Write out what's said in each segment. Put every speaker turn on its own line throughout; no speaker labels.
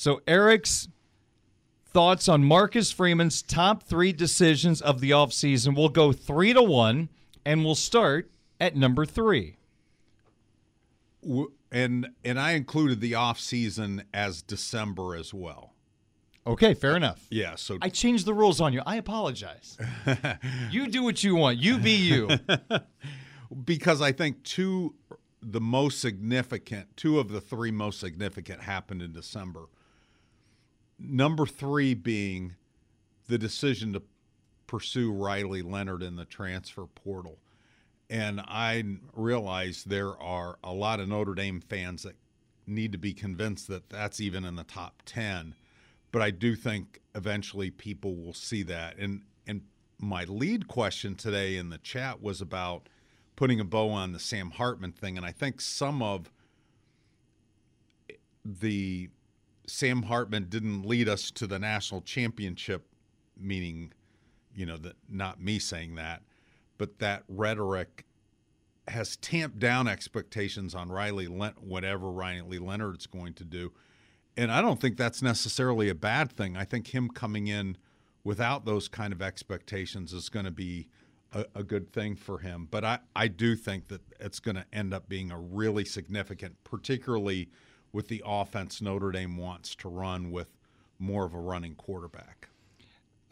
So Eric's thoughts on Marcus Freeman's top three decisions of the offseason. We'll go three to one, and we'll start at number three.
And and I included the off season as December as well.
Okay, fair enough.
Yeah, so
I changed the rules on you. I apologize. you do what you want. You be you.
because I think two the most significant, two of the three most significant happened in December. Number 3 being the decision to pursue Riley Leonard in the transfer portal. And I realize there are a lot of Notre Dame fans that need to be convinced that that's even in the top 10 but I do think eventually people will see that. And and my lead question today in the chat was about putting a bow on the Sam Hartman thing, and I think some of the Sam Hartman didn't lead us to the national championship, meaning, you know, that not me saying that, but that rhetoric has tamped down expectations on Riley, Lent, whatever Riley Leonard's going to do and I don't think that's necessarily a bad thing. I think him coming in without those kind of expectations is going to be a, a, good thing for him. But I, I do think that it's going to end up being a really significant, particularly with the offense Notre Dame wants to run with more of a running quarterback.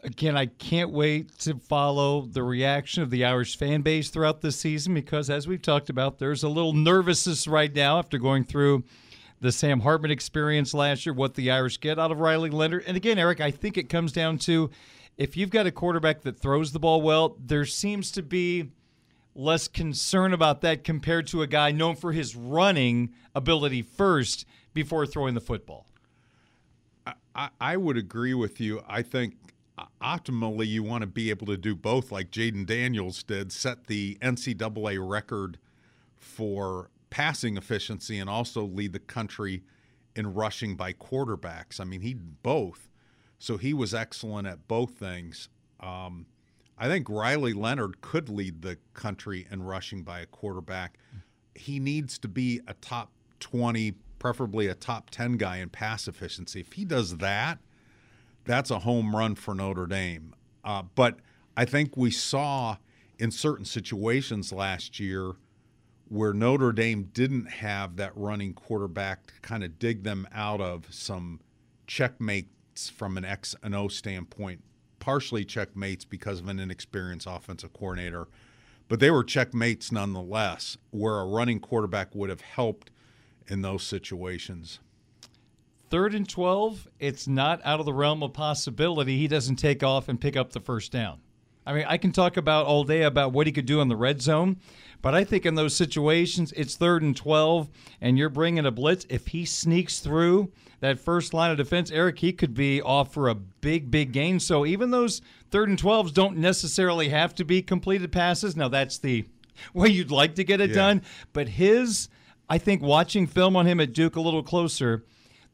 Again, I can't wait to follow the reaction of the Irish fan base throughout this season because, as we've talked about, there's a little nervousness right now after going through – the Sam Hartman experience last year, what the Irish get out of Riley Leonard. And again, Eric, I think it comes down to if you've got a quarterback that throws the ball well, there seems to be less concern about that compared to a guy known for his running ability first before throwing the football.
I, I would agree with you. I think optimally you want to be able to do both, like Jayden Daniels did, set the NCAA record for passing efficiency and also lead the country in rushing by quarterbacks. I mean, he both. So he was excellent at both things. Um, I think Riley Leonard could lead the country in rushing by a quarterback. He needs to be a top 20, preferably a top 10 guy in pass efficiency. If he does that, that's a home run for Notre Dame. Uh, but I think we saw in certain situations last year – where Notre Dame didn't have that running quarterback to kind of dig them out of some checkmates from an X and O standpoint, partially checkmates because of an inexperienced offensive coordinator, but they were checkmates nonetheless, where a running quarterback would have helped in those situations.
Third and 12, it's not out of the realm of possibility he doesn't take off and pick up the first down. I mean, I can talk about all day about what he could do in the red zone, but I think in those situations, it's third and 12, and you're bringing a blitz. If he sneaks through that first line of defense, Eric, he could be off for a big, big gain. So even those third and 12s don't necessarily have to be completed passes. Now, that's the way you'd like to get it yeah. done. But his, I think, watching film on him at Duke a little closer,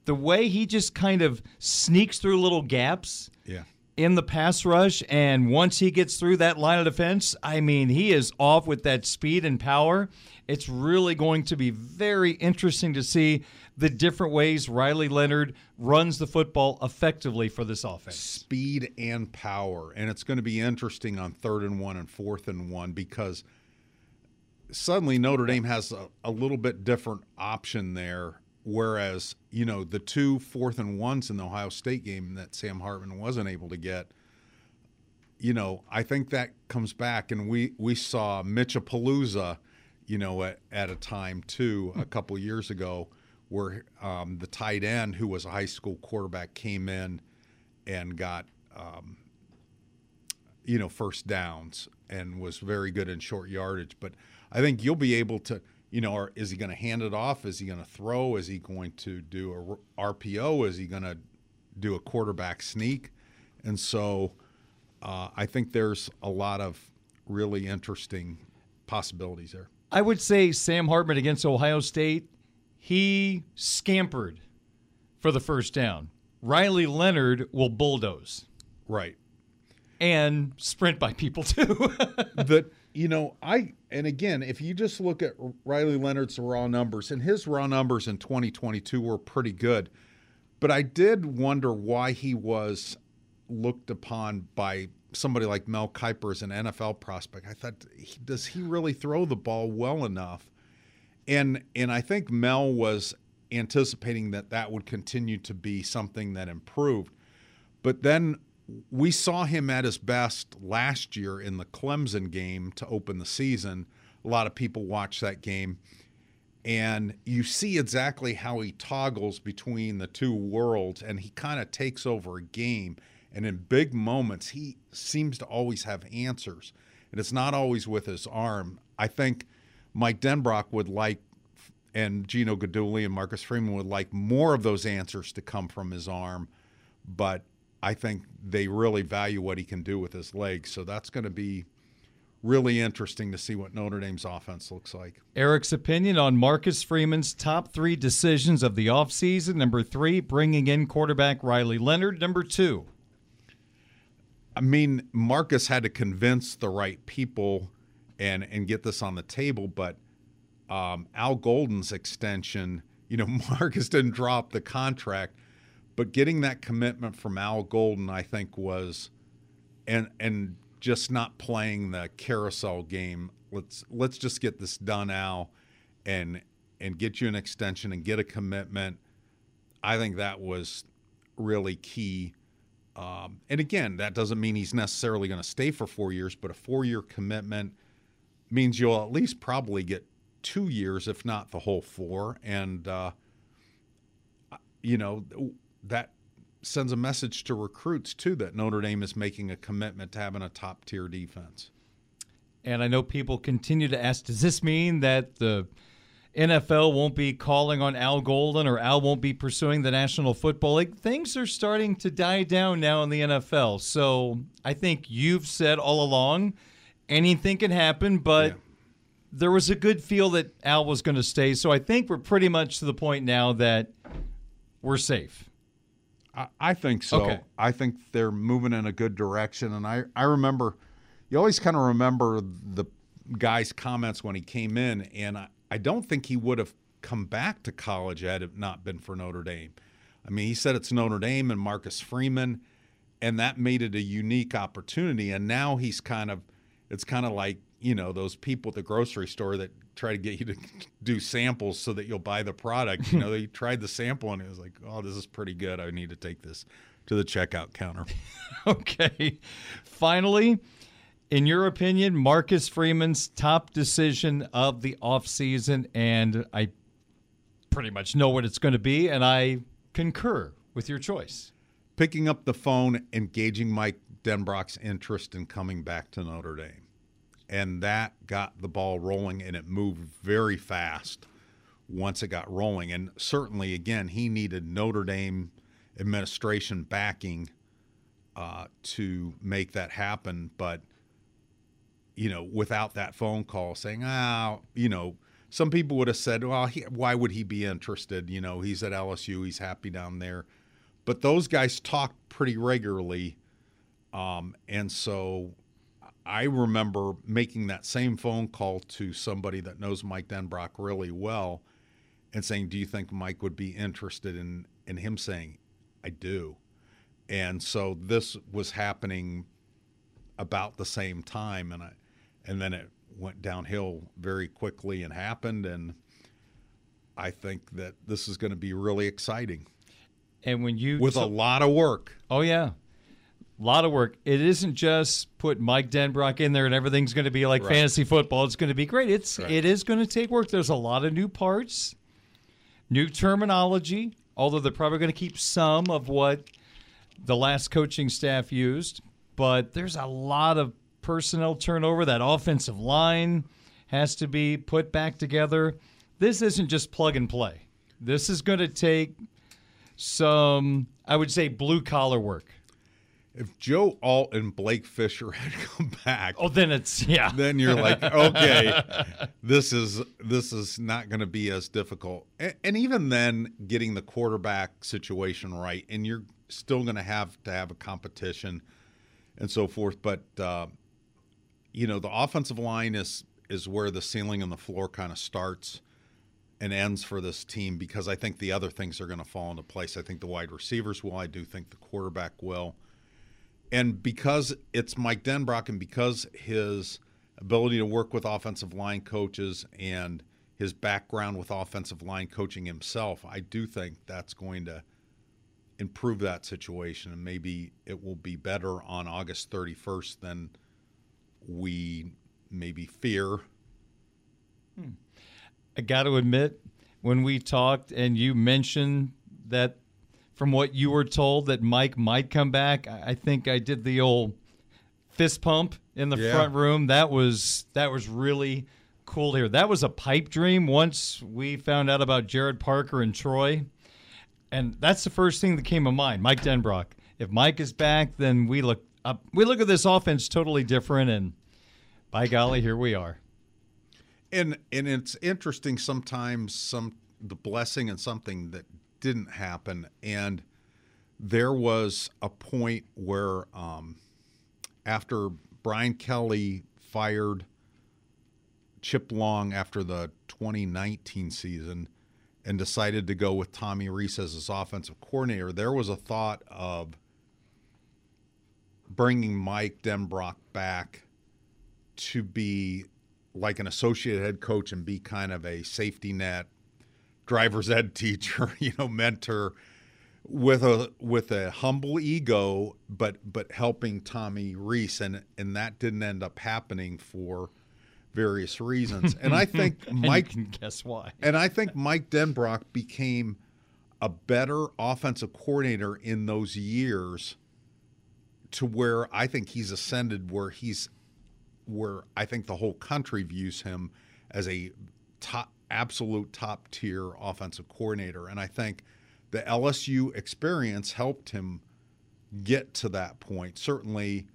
the way he just kind of sneaks through little gaps.
Yeah
in the pass rush. And once he gets through that line of defense, I mean, he is off with that speed and power. It's really going to be very interesting to see the different ways Riley Leonard runs the football effectively for this offense.
Speed and power. And it's going to be interesting on third and one and fourth and one because suddenly Notre Dame has a, a little bit different option there Whereas, you know, the two fourth and ones in the Ohio State game that Sam Hartman wasn't able to get, you know, I think that comes back. And we, we saw Mitchapalooza, you know, at, at a time too, a couple years ago, where um, the tight end, who was a high school quarterback, came in and got, um, you know, first downs and was very good in short yardage. But I think you'll be able to – you know, or is he going to hand it off? Is he going to throw? Is he going to do a RPO? Is he going to do a quarterback sneak? And so uh, I think there's a lot of really interesting possibilities there.
I would say Sam Hartman against Ohio State, he scampered for the first down. Riley Leonard will bulldoze.
Right.
And sprint by people too.
the you know, I and again, if you just look at Riley Leonard's raw numbers, and his raw numbers in 2022 were pretty good. But I did wonder why he was looked upon by somebody like Mel Kiper as an NFL prospect. I thought, does he really throw the ball well enough? And and I think Mel was anticipating that that would continue to be something that improved. But then we saw him at his best last year in the Clemson game to open the season. A lot of people watched that game. And you see exactly how he toggles between the two worlds and he kind of takes over a game. And in big moments he seems to always have answers. And it's not always with his arm. I think mike denbrock would like and gino guidugli and marcus freeman would like more of those answers to come from his arm. But i think they really value what he can do with his legs so that's going to be really interesting to see what Notre Dame's offense looks like.
Eric's opinion on Marcus Freeman's top three decisions of the offseason. Number three, bringing in quarterback Riley Leonard. Number two.
I mean, Marcus had to convince the right people and and get this on the table, but um, Al Golden's extension, you know, Marcus didn't drop the contract, but getting that commitment from Al Golden, I think was and and just not playing the carousel game. Let's let's just get this done, Al, and and get you an extension and get a commitment. I think that was really key. Um, and again, that doesn't mean he's necessarily going to stay for four years, but a four-year commitment means you'll at least probably get two years, if not the whole four. And uh, you know that sends a message to recruits too that Notre Dame is making a commitment to having a top tier defense.
And I know people continue to ask, does this mean that the NFL won't be calling on Al Golden or Al won't be pursuing the National Football League? Things are starting to die down now in the NFL. So I think you've said all along anything can happen, but. Yeah. There was a good feel that Al was going to stay. So I think we're pretty much to the point now that we're safe.
I, I think so. Okay. I think they're moving in a good direction. And I, I remember, you always kind of remember the guy's comments when he came in, and I, I don't think he would have come back to college had it not been for Notre Dame. I mean, he said it's Notre Dame and Marcus Freeman, and that made it a unique opportunity. And now he's kind of, it's kind of like, you know, those people at the grocery store that try to get you to do samples so that you'll buy the product. You know, they tried the sample and it was like, oh, this is pretty good. I need to take this to the checkout counter.
okay. Finally, in your opinion, Marcus Freeman's top decision of the offseason, and I pretty much know what it's going to be, and I concur with your choice.
Picking up the phone, engaging Mike Denbrock's interest in coming back to Notre Dame and that got the ball rolling and it moved very fast once it got rolling. And certainly, again, he needed Notre Dame administration backing uh, to make that happen. But, you know, without that phone call saying, ah, you know, some people would have said, well, he, why would he be interested? You know, he's at LSU, he's happy down there. But those guys talk pretty regularly. Um, and so I remember making that same phone call to somebody that knows Mike Denbrock really well and saying, Do you think Mike would be interested in, in him saying, I do? And so this was happening about the same time and I and then it went downhill very quickly and happened and I think that this is going to be really exciting.
And when you
with a lot of work.
Oh yeah. A lot of work. It isn't just put Mike Denbrock in there and everything's going to be like right. fantasy football. It's going to be great. It's right. it is going to take work. There's a lot of new parts, new terminology. Although they're probably going to keep some of what the last coaching staff used, but there's a lot of personnel turnover. That offensive line has to be put back together. This isn't just plug and play. This is going to take some, I would say, blue collar work
if Joe Alt and Blake Fisher had come back,
oh, then it's yeah.
Then you're like, okay, this is this is not going to be as difficult. And, and, even then, getting the quarterback situation right, and you're still going to have to have a competition and so forth. But uh, you know, the offensive line is is where the ceiling and the floor kind of starts. and ends for this team because I think the other things are going to fall into place. I think the wide receivers will. I do think the quarterback will. And because it's Mike Denbrock and because his ability to work with offensive line coaches and his background with offensive line coaching himself, I do think that's going to improve that situation. And maybe it will be better on August 31st than we maybe fear.
Hmm. I got to admit, when we talked and you mentioned that from what you were told that Mike might come back, I think I did the old fist pump in the yeah. front room. That was that was really cool to hear. That was a pipe dream once we found out about Gerad Parker and Troy. And that's the first thing that came to mind. Mike Denbrock. If Mike is back, then we look up we look at this offense totally different and by golly, here we are
and and it's interesting sometimes some the blessing and something that didn't happen. And there was a point where um, after Brian Kelly fired Chip Long after the 2019 season and decided to go with Tommy Rees as his offensive coordinator, there was a thought of bringing Mike Denbrock back to be like an associate head coach and be kind of a safety net, driver's ed teacher, you know, mentor with a with a humble ego, but but helping Tommy Rees, and and that didn't end up happening for various reasons. And I think Mike
guess why.
and I think Mike Denbrock became a better offensive coordinator in those years to where I think he's ascended where he's where I think the whole country views him as a top, absolute top tier offensive coordinator. And I think the LSU experience helped him get to that point. Certainly,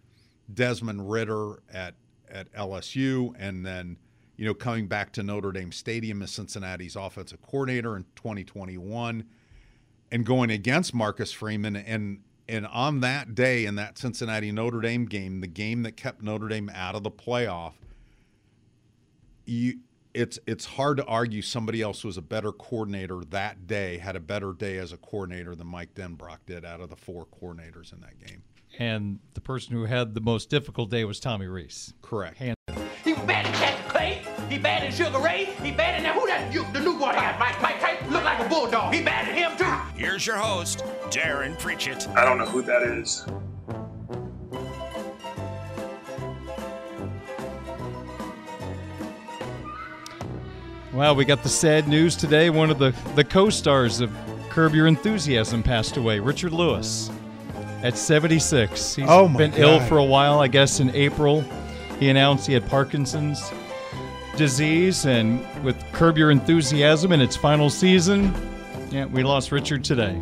Desmond Ridder at at LSU, and then you know coming back to Notre Dame Stadium as Cincinnati's offensive coordinator in 2021, and going against Marcus Freeman and and on that day in that Cincinnati Notre Dame game, the game that kept Notre Dame out of the playoff, you it's it's hard to argue somebody else was a better coordinator that day, had a better day as a coordinator than Mike Denbrock did out of the four coordinators in that game.
And the person who had the most difficult day was Tommy Rees.
Correct.
Hand-
he was bad in Captain Clay. He bad in Sugar Ray. He bad in that. Who that? You, the new boy got Mike Mike Tyson. Look like a bulldog. He bad in him too.
Here's your host, Darin Pritchett.
I don't know who that is.
Well, we got the sad news today. One of the, the co stars of Curb Your Enthusiasm passed away, Richard Lewis, at 76. He's
oh
been
God.
ill for a while, I guess, in April. He announced he had Parkinson's disease, and with Curb Your Enthusiasm in its final season, yeah, we lost Richard today.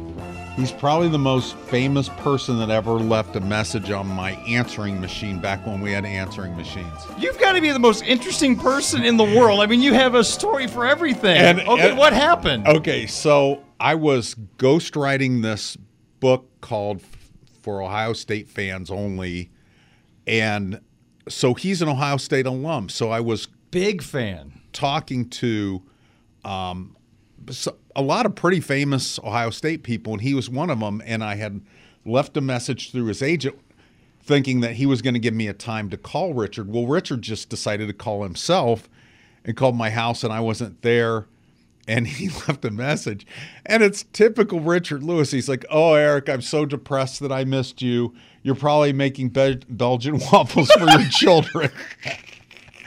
He's probably the most famous person that ever left a message on my answering machine back when we had answering machines.
You've got to be the most interesting person in the world. I mean, you have a story for everything.
And,
okay,
and,
what happened?
Okay, so I was ghostwriting this book called For Ohio State Fans Only, and so he's an Ohio State alum. So I was
big fan
talking to um, a lot of pretty famous Ohio State people, and he was one of them. And I had left a message through his agent thinking that he was going to give me a time to call Richard. Well, Richard just decided to call himself and called my house, and I wasn't there. And he left a message. And it's typical Richard Lewis. He's like, Oh, Eric, I'm so depressed that I missed you. You're probably making Be- Belgian waffles for your children.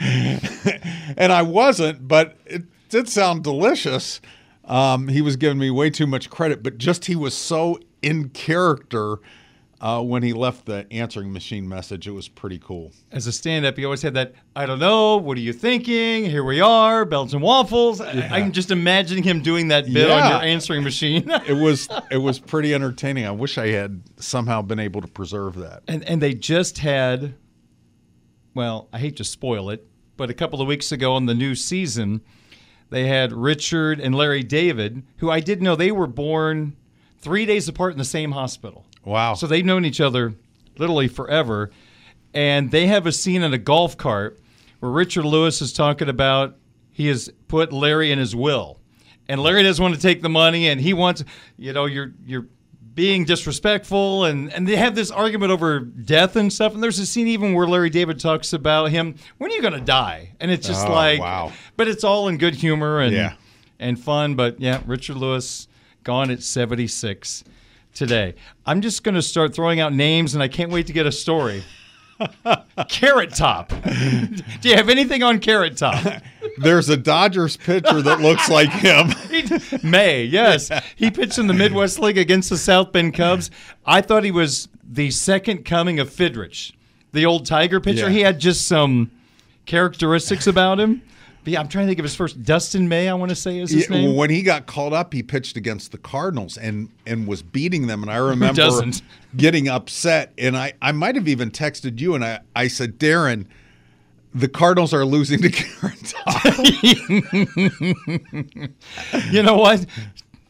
and I wasn't, but it did sound delicious. Um, he was giving me way too much credit, but just he was so in character uh, when he left the answering machine message. It was pretty cool.
As a stand up, he always had that, I don't know, what are you thinking? Here we are, Belgian waffles. Yeah. I, am just imagining him doing that bit yeah. on your answering machine.
it was it was pretty entertaining. I wish I had somehow been able to preserve that.
And and they just had well, I hate to spoil it, but a couple of weeks ago on the new season, they had Richard and Larry David, who I didn't know they were born three days apart in the same hospital.
Wow.
So they've known each other literally forever. And they have a scene in a golf cart where Richard Lewis is talking about he has put Larry in his will. and Larry doesn't want to take the money, and he wants, you know, you're you're being disrespectful, and and they have this argument over death and stuff. And there's a scene even where Larry David talks about him. When are you gonna die? And it's just
Oh,
like,
wow.
But it's all in good humor and
Yeah.
and fun. But yeah, Richard Lewis gone at 76 today. I'm just gonna start throwing out names, and I can't wait to get a story. Carrot Top. Do you have anything on Carrot Top?
There's a Dodgers pitcher that looks like him.
He- May, yes. He pitched in the Midwest League against the South Bend Cubs. I thought he was the second coming of Fidrych, the old Tiger pitcher.
Yeah.
He had just some characteristics about him. But yeah, I'm trying to think of his first. Dustin May, I want to say is his
Yeah,
name.
when he got called up, he pitched against the Cardinals and and was beating them. And I remember getting upset. And I, I might have even texted you and I, I said, Darin, the Cardinals are losing to Top.
You know what?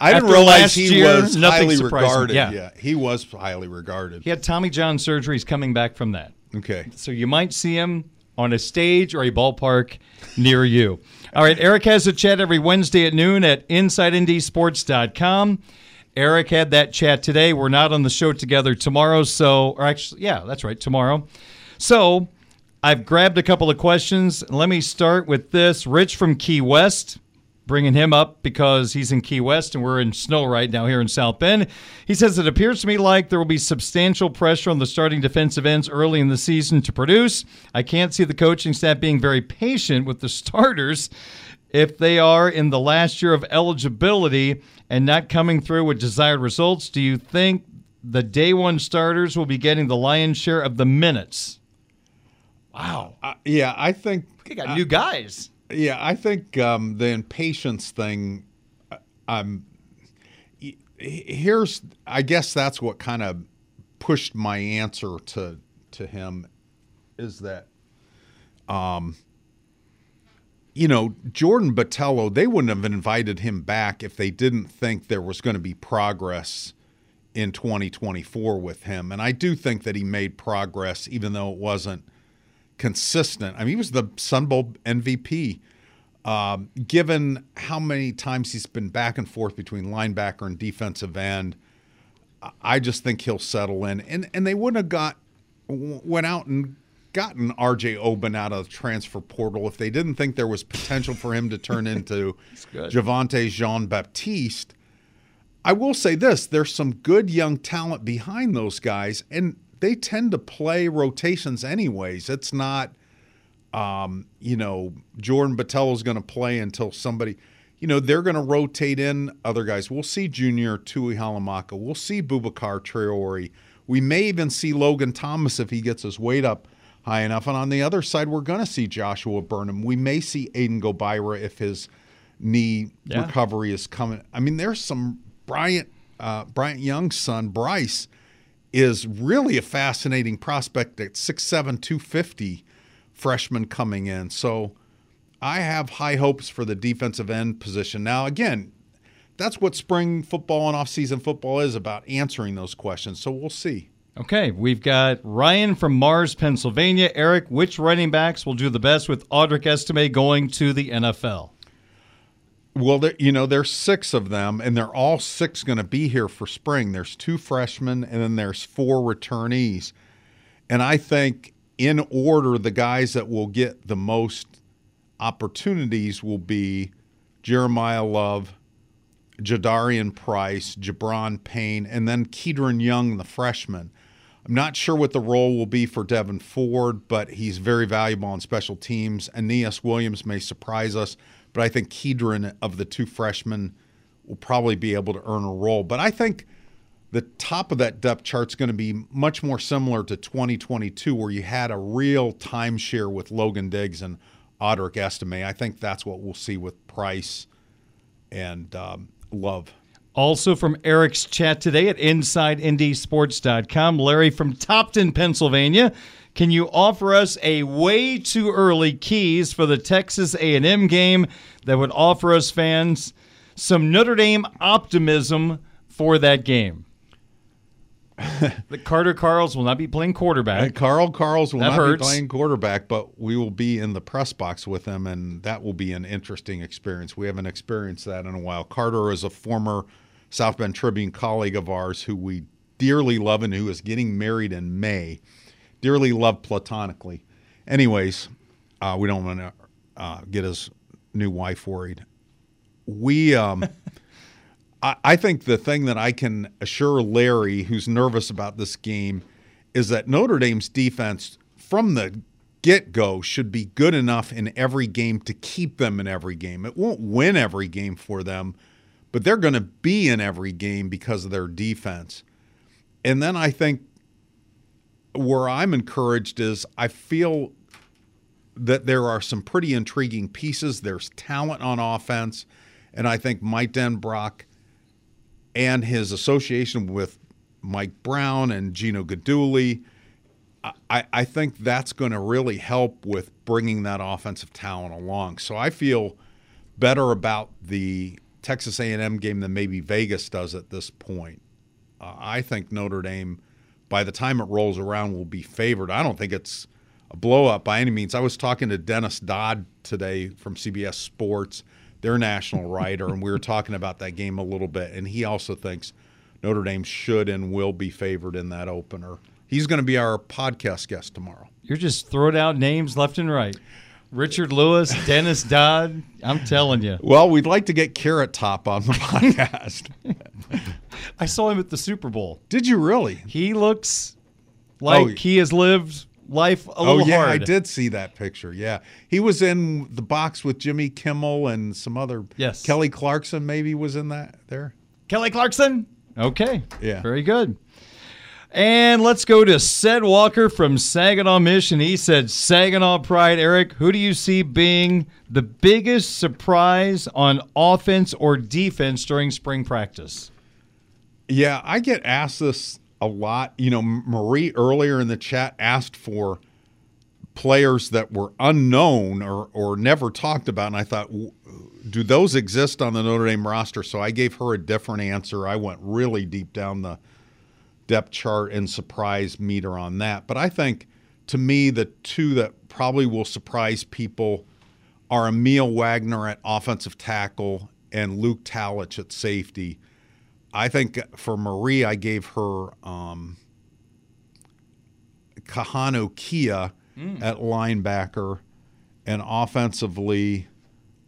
I didn't
After
realize he
year,
was
nothing
highly regarded.
Yeah.
he was highly regarded.
He had Tommy John surgery. He's coming back from that.
Okay.
So you might see him on a stage or a ballpark near you. All right, Eric has a chat every Wednesday at noon at InsideNDSports.com. Eric had that chat today. We're not on the show together tomorrow, so or actually, yeah, that's right, tomorrow. So I've grabbed a couple of questions. Let me start with this. Rich from Key West bringing him up because he's in Key West and we're in snow right now here in South Bend. He says it appears to me like there will be substantial pressure on the starting defensive ends early in the season to produce. I can't see the coaching staff being very patient with the starters if they are in the last year of eligibility and not coming through with desired results. Do you think the day one starters will be getting the lion's share of the minutes? Wow.
Uh, yeah, I think
They got new guys.
Yeah, I think um, the impatience thing. uh, y- here's, I guess that's what kind of pushed my answer to to him, is that, um, you know, Jordan Botelho, they wouldn't have invited him back if they didn't think there was going to be progress in 2024 with him, and I do think that he made progress, even though it wasn't consistent. I mean, he was the Sun Bowl MVP. Um, given how many times he's been back and forth between linebacker and defensive end, I- just think he'll settle in. And and they wouldn't have got went out and gotten R.J. Oben out of the transfer portal if they didn't think there was potential for him to turn into. Javontae Jean-Baptiste. I will say this: there's some good young talent behind those guys, and they tend to play rotations anyways. It's not, um, you know, Jordan Botelho's going to play until somebody, you know, they're going to rotate in other guys. We'll see Junior Tuihalamaka. We'll see Boubacar Traore. We may even see Logan Thomas if he gets his weight up high enough. And on the other side, we're going to see Joshua Burnham. We may see Aiden Gobaira if his knee
Yeah.
recovery is coming. I mean, there's some Bryant uh, Bryant Young's son Bryce is really a fascinating prospect at 6'7", 250 freshman coming in. So I have high hopes for the defensive end position. Now, again, that's what spring football and off-season football is about answering those questions. So we'll see.
Okay, we've got Ryan from Mars, Pennsylvania. Eric, which running backs will do the best with Audric Estime going to the NFL?
Well, you know, there's six of them, and they're all six going to be here for spring. There's two freshmen, and then there's four returnees. And I think, in order, the guys that will get the most opportunities will be Jeremiyah Love, Jadarian Price, Gi'Bran Payne, and then Kedren Young, the freshman. I'm not sure what the role will be for Devyn Ford, but he's very valuable on special teams. Aneyas Williams may surprise us, but I think Kedren of the two freshmen will probably be able to earn a role. But I think the top of that depth chart is going to be much more similar to 2022, where you had a real timeshare with Logan Diggs and Audric Estime. I think that's what we'll see with Price and um, Love.
Also from Eric's chat today at InsideNDSports.com, Larry from Topton, Pennsylvania. Can you offer us a way too early keys for the Texas A&M game that would offer us fans some Notre Dame optimism for that game? that Carter Carls will not be playing quarterback.
And Carl Carls will
That
not
hurts.
be playing quarterback, but we will be in the press box with him, and that will be an interesting experience. We haven't experienced that in a while. Carter is a former South Bend Tribune colleague of ours who we dearly love and who is getting married in May. Dearly loved platonically. Anyways, uh, we don't want to uh, get his new wife worried. We. Um, I, I think the thing that I can assure Larry, who's nervous about this game, is that Notre Dame's defense from the get go should be good enough in every game to keep them in every game. It won't win every game for them, but they're going to be in every game because of their defense. And then I think where I'm encouraged is I feel that there are some pretty intriguing pieces. There's talent on offense. And I think Mike Denbrock and his association with Mike Brown and Gino Guidugli, I, I think that's going to really help with bringing that offensive talent along. So I feel better about the Texas A&M game than maybe Vegas does at this point. Uh, I think Notre Dame, by the time it rolls around, will be favored. I don't think it's a blow up by any means. I was talking to Dennis Dodd today from CBS Sports, their national writer, and we were talking about that game a little bit. And he also thinks Notre Dame should and will be favored in that opener. He's going to be our podcast guest tomorrow.
You're just throwing out names left and right. Richard Lewis, Dennis Dodd. I'm telling you.
Well, we'd like to get Carrot Top on the podcast.
I saw him at the Super Bowl.
Did you really?
He looks like
Oh,
he has lived life a
Oh
little
yeah,
hard.
I did see that picture. Yeah, he was in the box with Jimmy Kimmel and some other.
Yes.
Kelly Clarkson maybe was in that there.
Kelly Clarkson. Okay.
Yeah.
Very good. And let's go to Sed Walker from Saginaw Mission. He said, Saginaw Pride, Eric, who do you see being the biggest surprise on offense or defense during spring practice?
Yeah, I get asked this a lot. You know, Marie earlier in the chat asked for players that were unknown or, or never talked about. And I thought, do those exist on the Notre Dame roster? So I gave her a different answer. I went really deep down the depth chart and surprise meter on that. But I think to me, the two that probably will surprise people are Aamil Wagner at offensive tackle and Luke Talich at safety. I think for Marie, I gave her um, Kahanu Kia at linebacker, and offensively,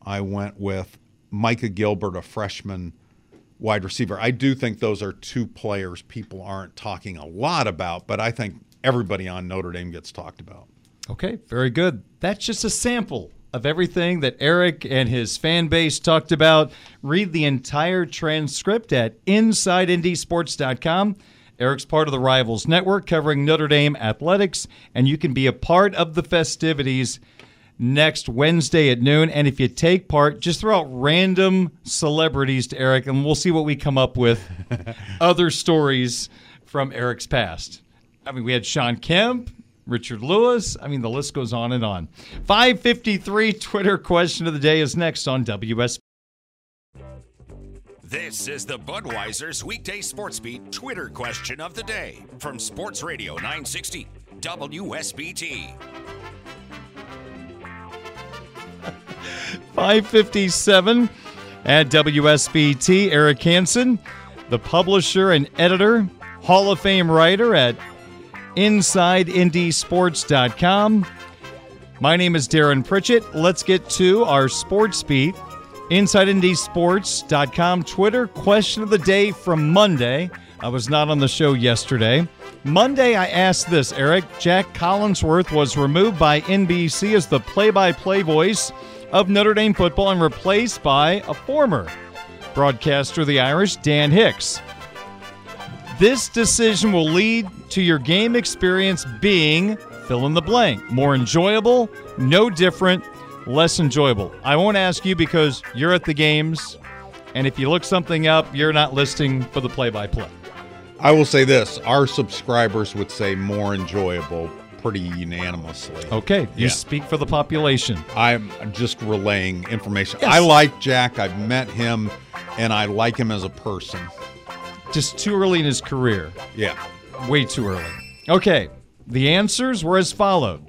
I went with Micah Gilbert, a freshman wide receiver. I do think those are two players people aren't talking a lot about, but I think everybody on Notre Dame gets talked about.
Okay, very good. That's just a sample of everything that Eric and his fan base talked about. Read the entire transcript at InsideNDSports.com. Eric's part of the Rivals Network covering Notre Dame athletics, and you can be a part of the festivities next Wednesday at noon. And if you take part, just throw out random celebrities to Eric, and we'll see what we come up with. Other stories from Eric's past. I mean, we had Sean Kemp, Richard Lewis. I mean, the list goes on and on. 553 Twitter question of the day is next on WSB.
This is the Budweiser's weekday sports beat Twitter question of the day from Sports Radio 960 WSBT.
557 at WSBT. Eric Hansen, the publisher and editor, Hall of Fame writer at InsideNDSports.com. My name is Darin Pritchett. Let's get to our sports beat. InsideNDSports.com Twitter question of the day from Monday. I was not on the show yesterday. Monday, I asked this, Eric. Jac Collinsworth was removed by NBC as the play by play voice of Notre Dame football and replaced by a former broadcaster of the Irish, Dan Hicks. This decision will lead to your game experience being fill in the blank. More enjoyable, no different, less enjoyable. I won't ask you because you're at the games, and if you look something up, you're not listing for the play by play.
I will say this our subscribers would say more enjoyable pretty unanimously.
Okay, you
Yeah.
speak for the population.
I'm just relaying information.
Yes.
I like Jack. I've met him and I like him as a person.
Just too early in his career.
Yeah.
Way too early. Okay, the answers were as followed.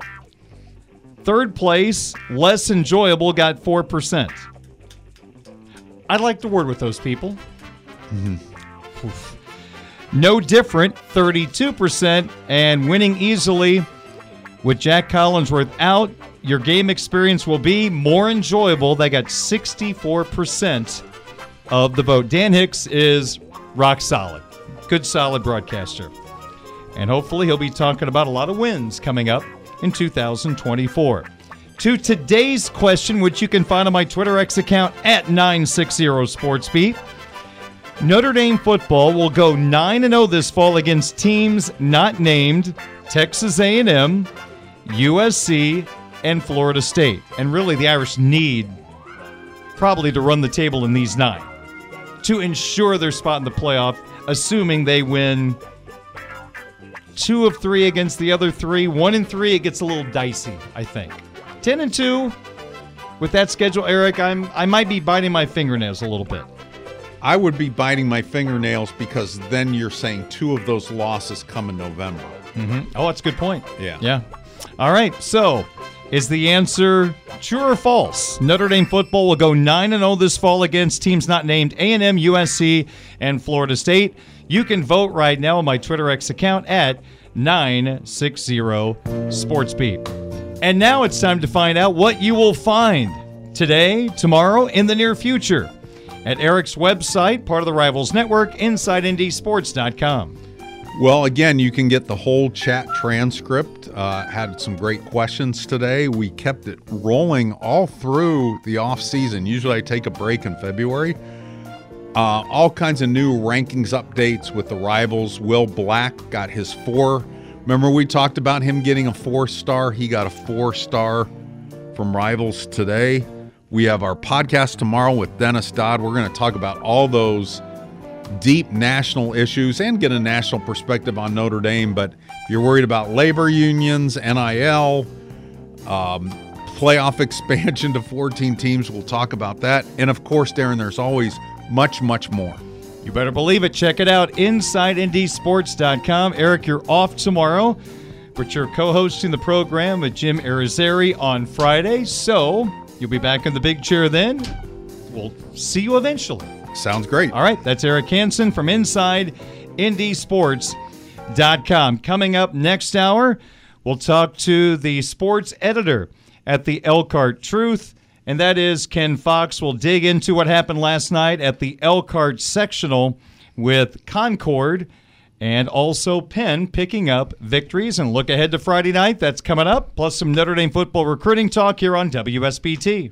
Third place, less enjoyable, got 4%. I'd like to word with those people. Mm-hmm. Oof. No different, 32%, and winning easily with Jac Collinsworth out, your game experience will be more enjoyable. They got 64% of the vote. Dan Hicks is rock solid. Good, solid broadcaster. And hopefully he'll be talking about a lot of wins coming up in 2024. To today's question, which you can find on my Twitter X account at 960SportsBeat. Notre Dame football will go 9 0 this fall against teams not named Texas A&M, USC, and Florida State. And really the Irish need probably to run the table in these 9 to ensure their spot in the playoff, assuming they win two of three against the other three. One and three, it gets a little dicey, I think. Ten and two, with that schedule, Eric, I'm I might be biting my fingernails a little bit.
I would be biting my fingernails because then you're saying two of those losses come in November. Mm-hmm.
Oh, that's a good point.
Yeah.
Yeah. All right. So, is the answer true or false? Notre Dame football will go 9 and 0 this fall against teams not named A&M, USC, and Florida State. You can vote right now on my Twitter X account at 960 SportsBeat. And now it's time to find out what you will find today, tomorrow, in the near future at Eric's website, part of the Rivals Network, InsideNDSports.com.
Well, again, you can get the whole chat transcript. Uh, had some great questions today. We kept it rolling all through the off season. Usually, I take a break in February. Uh, all kinds of new rankings updates with the rivals. Will Black got his four. Remember, we talked about him getting a four star. He got a four star from Rivals today. We have our podcast tomorrow with Dennis Dodd. We're going to talk about all those deep national issues and get a national perspective on Notre Dame. But if you're worried about labor unions, NIL, um, playoff expansion to 14 teams, we'll talk about that. And of course, Darin, there's always much, much more.
You better believe it. Check it out, InsideNDSports.com. Eric, you're off tomorrow, but you're co-hosting the program with Jim Irizarry on Friday, so you'll be back in the big chair then. We'll see you eventually.
Sounds great.
All right, that's Eric Hansen from InsideNDSports.com. Coming up next hour, we'll talk to the sports editor at the Elkhart Truth, and that is Ken Fox. We'll dig into what happened last night at the Elkhart sectional with Concord and also Penn picking up victories and look ahead to Friday night. That's coming up, plus some Notre Dame football recruiting talk here on WSBT.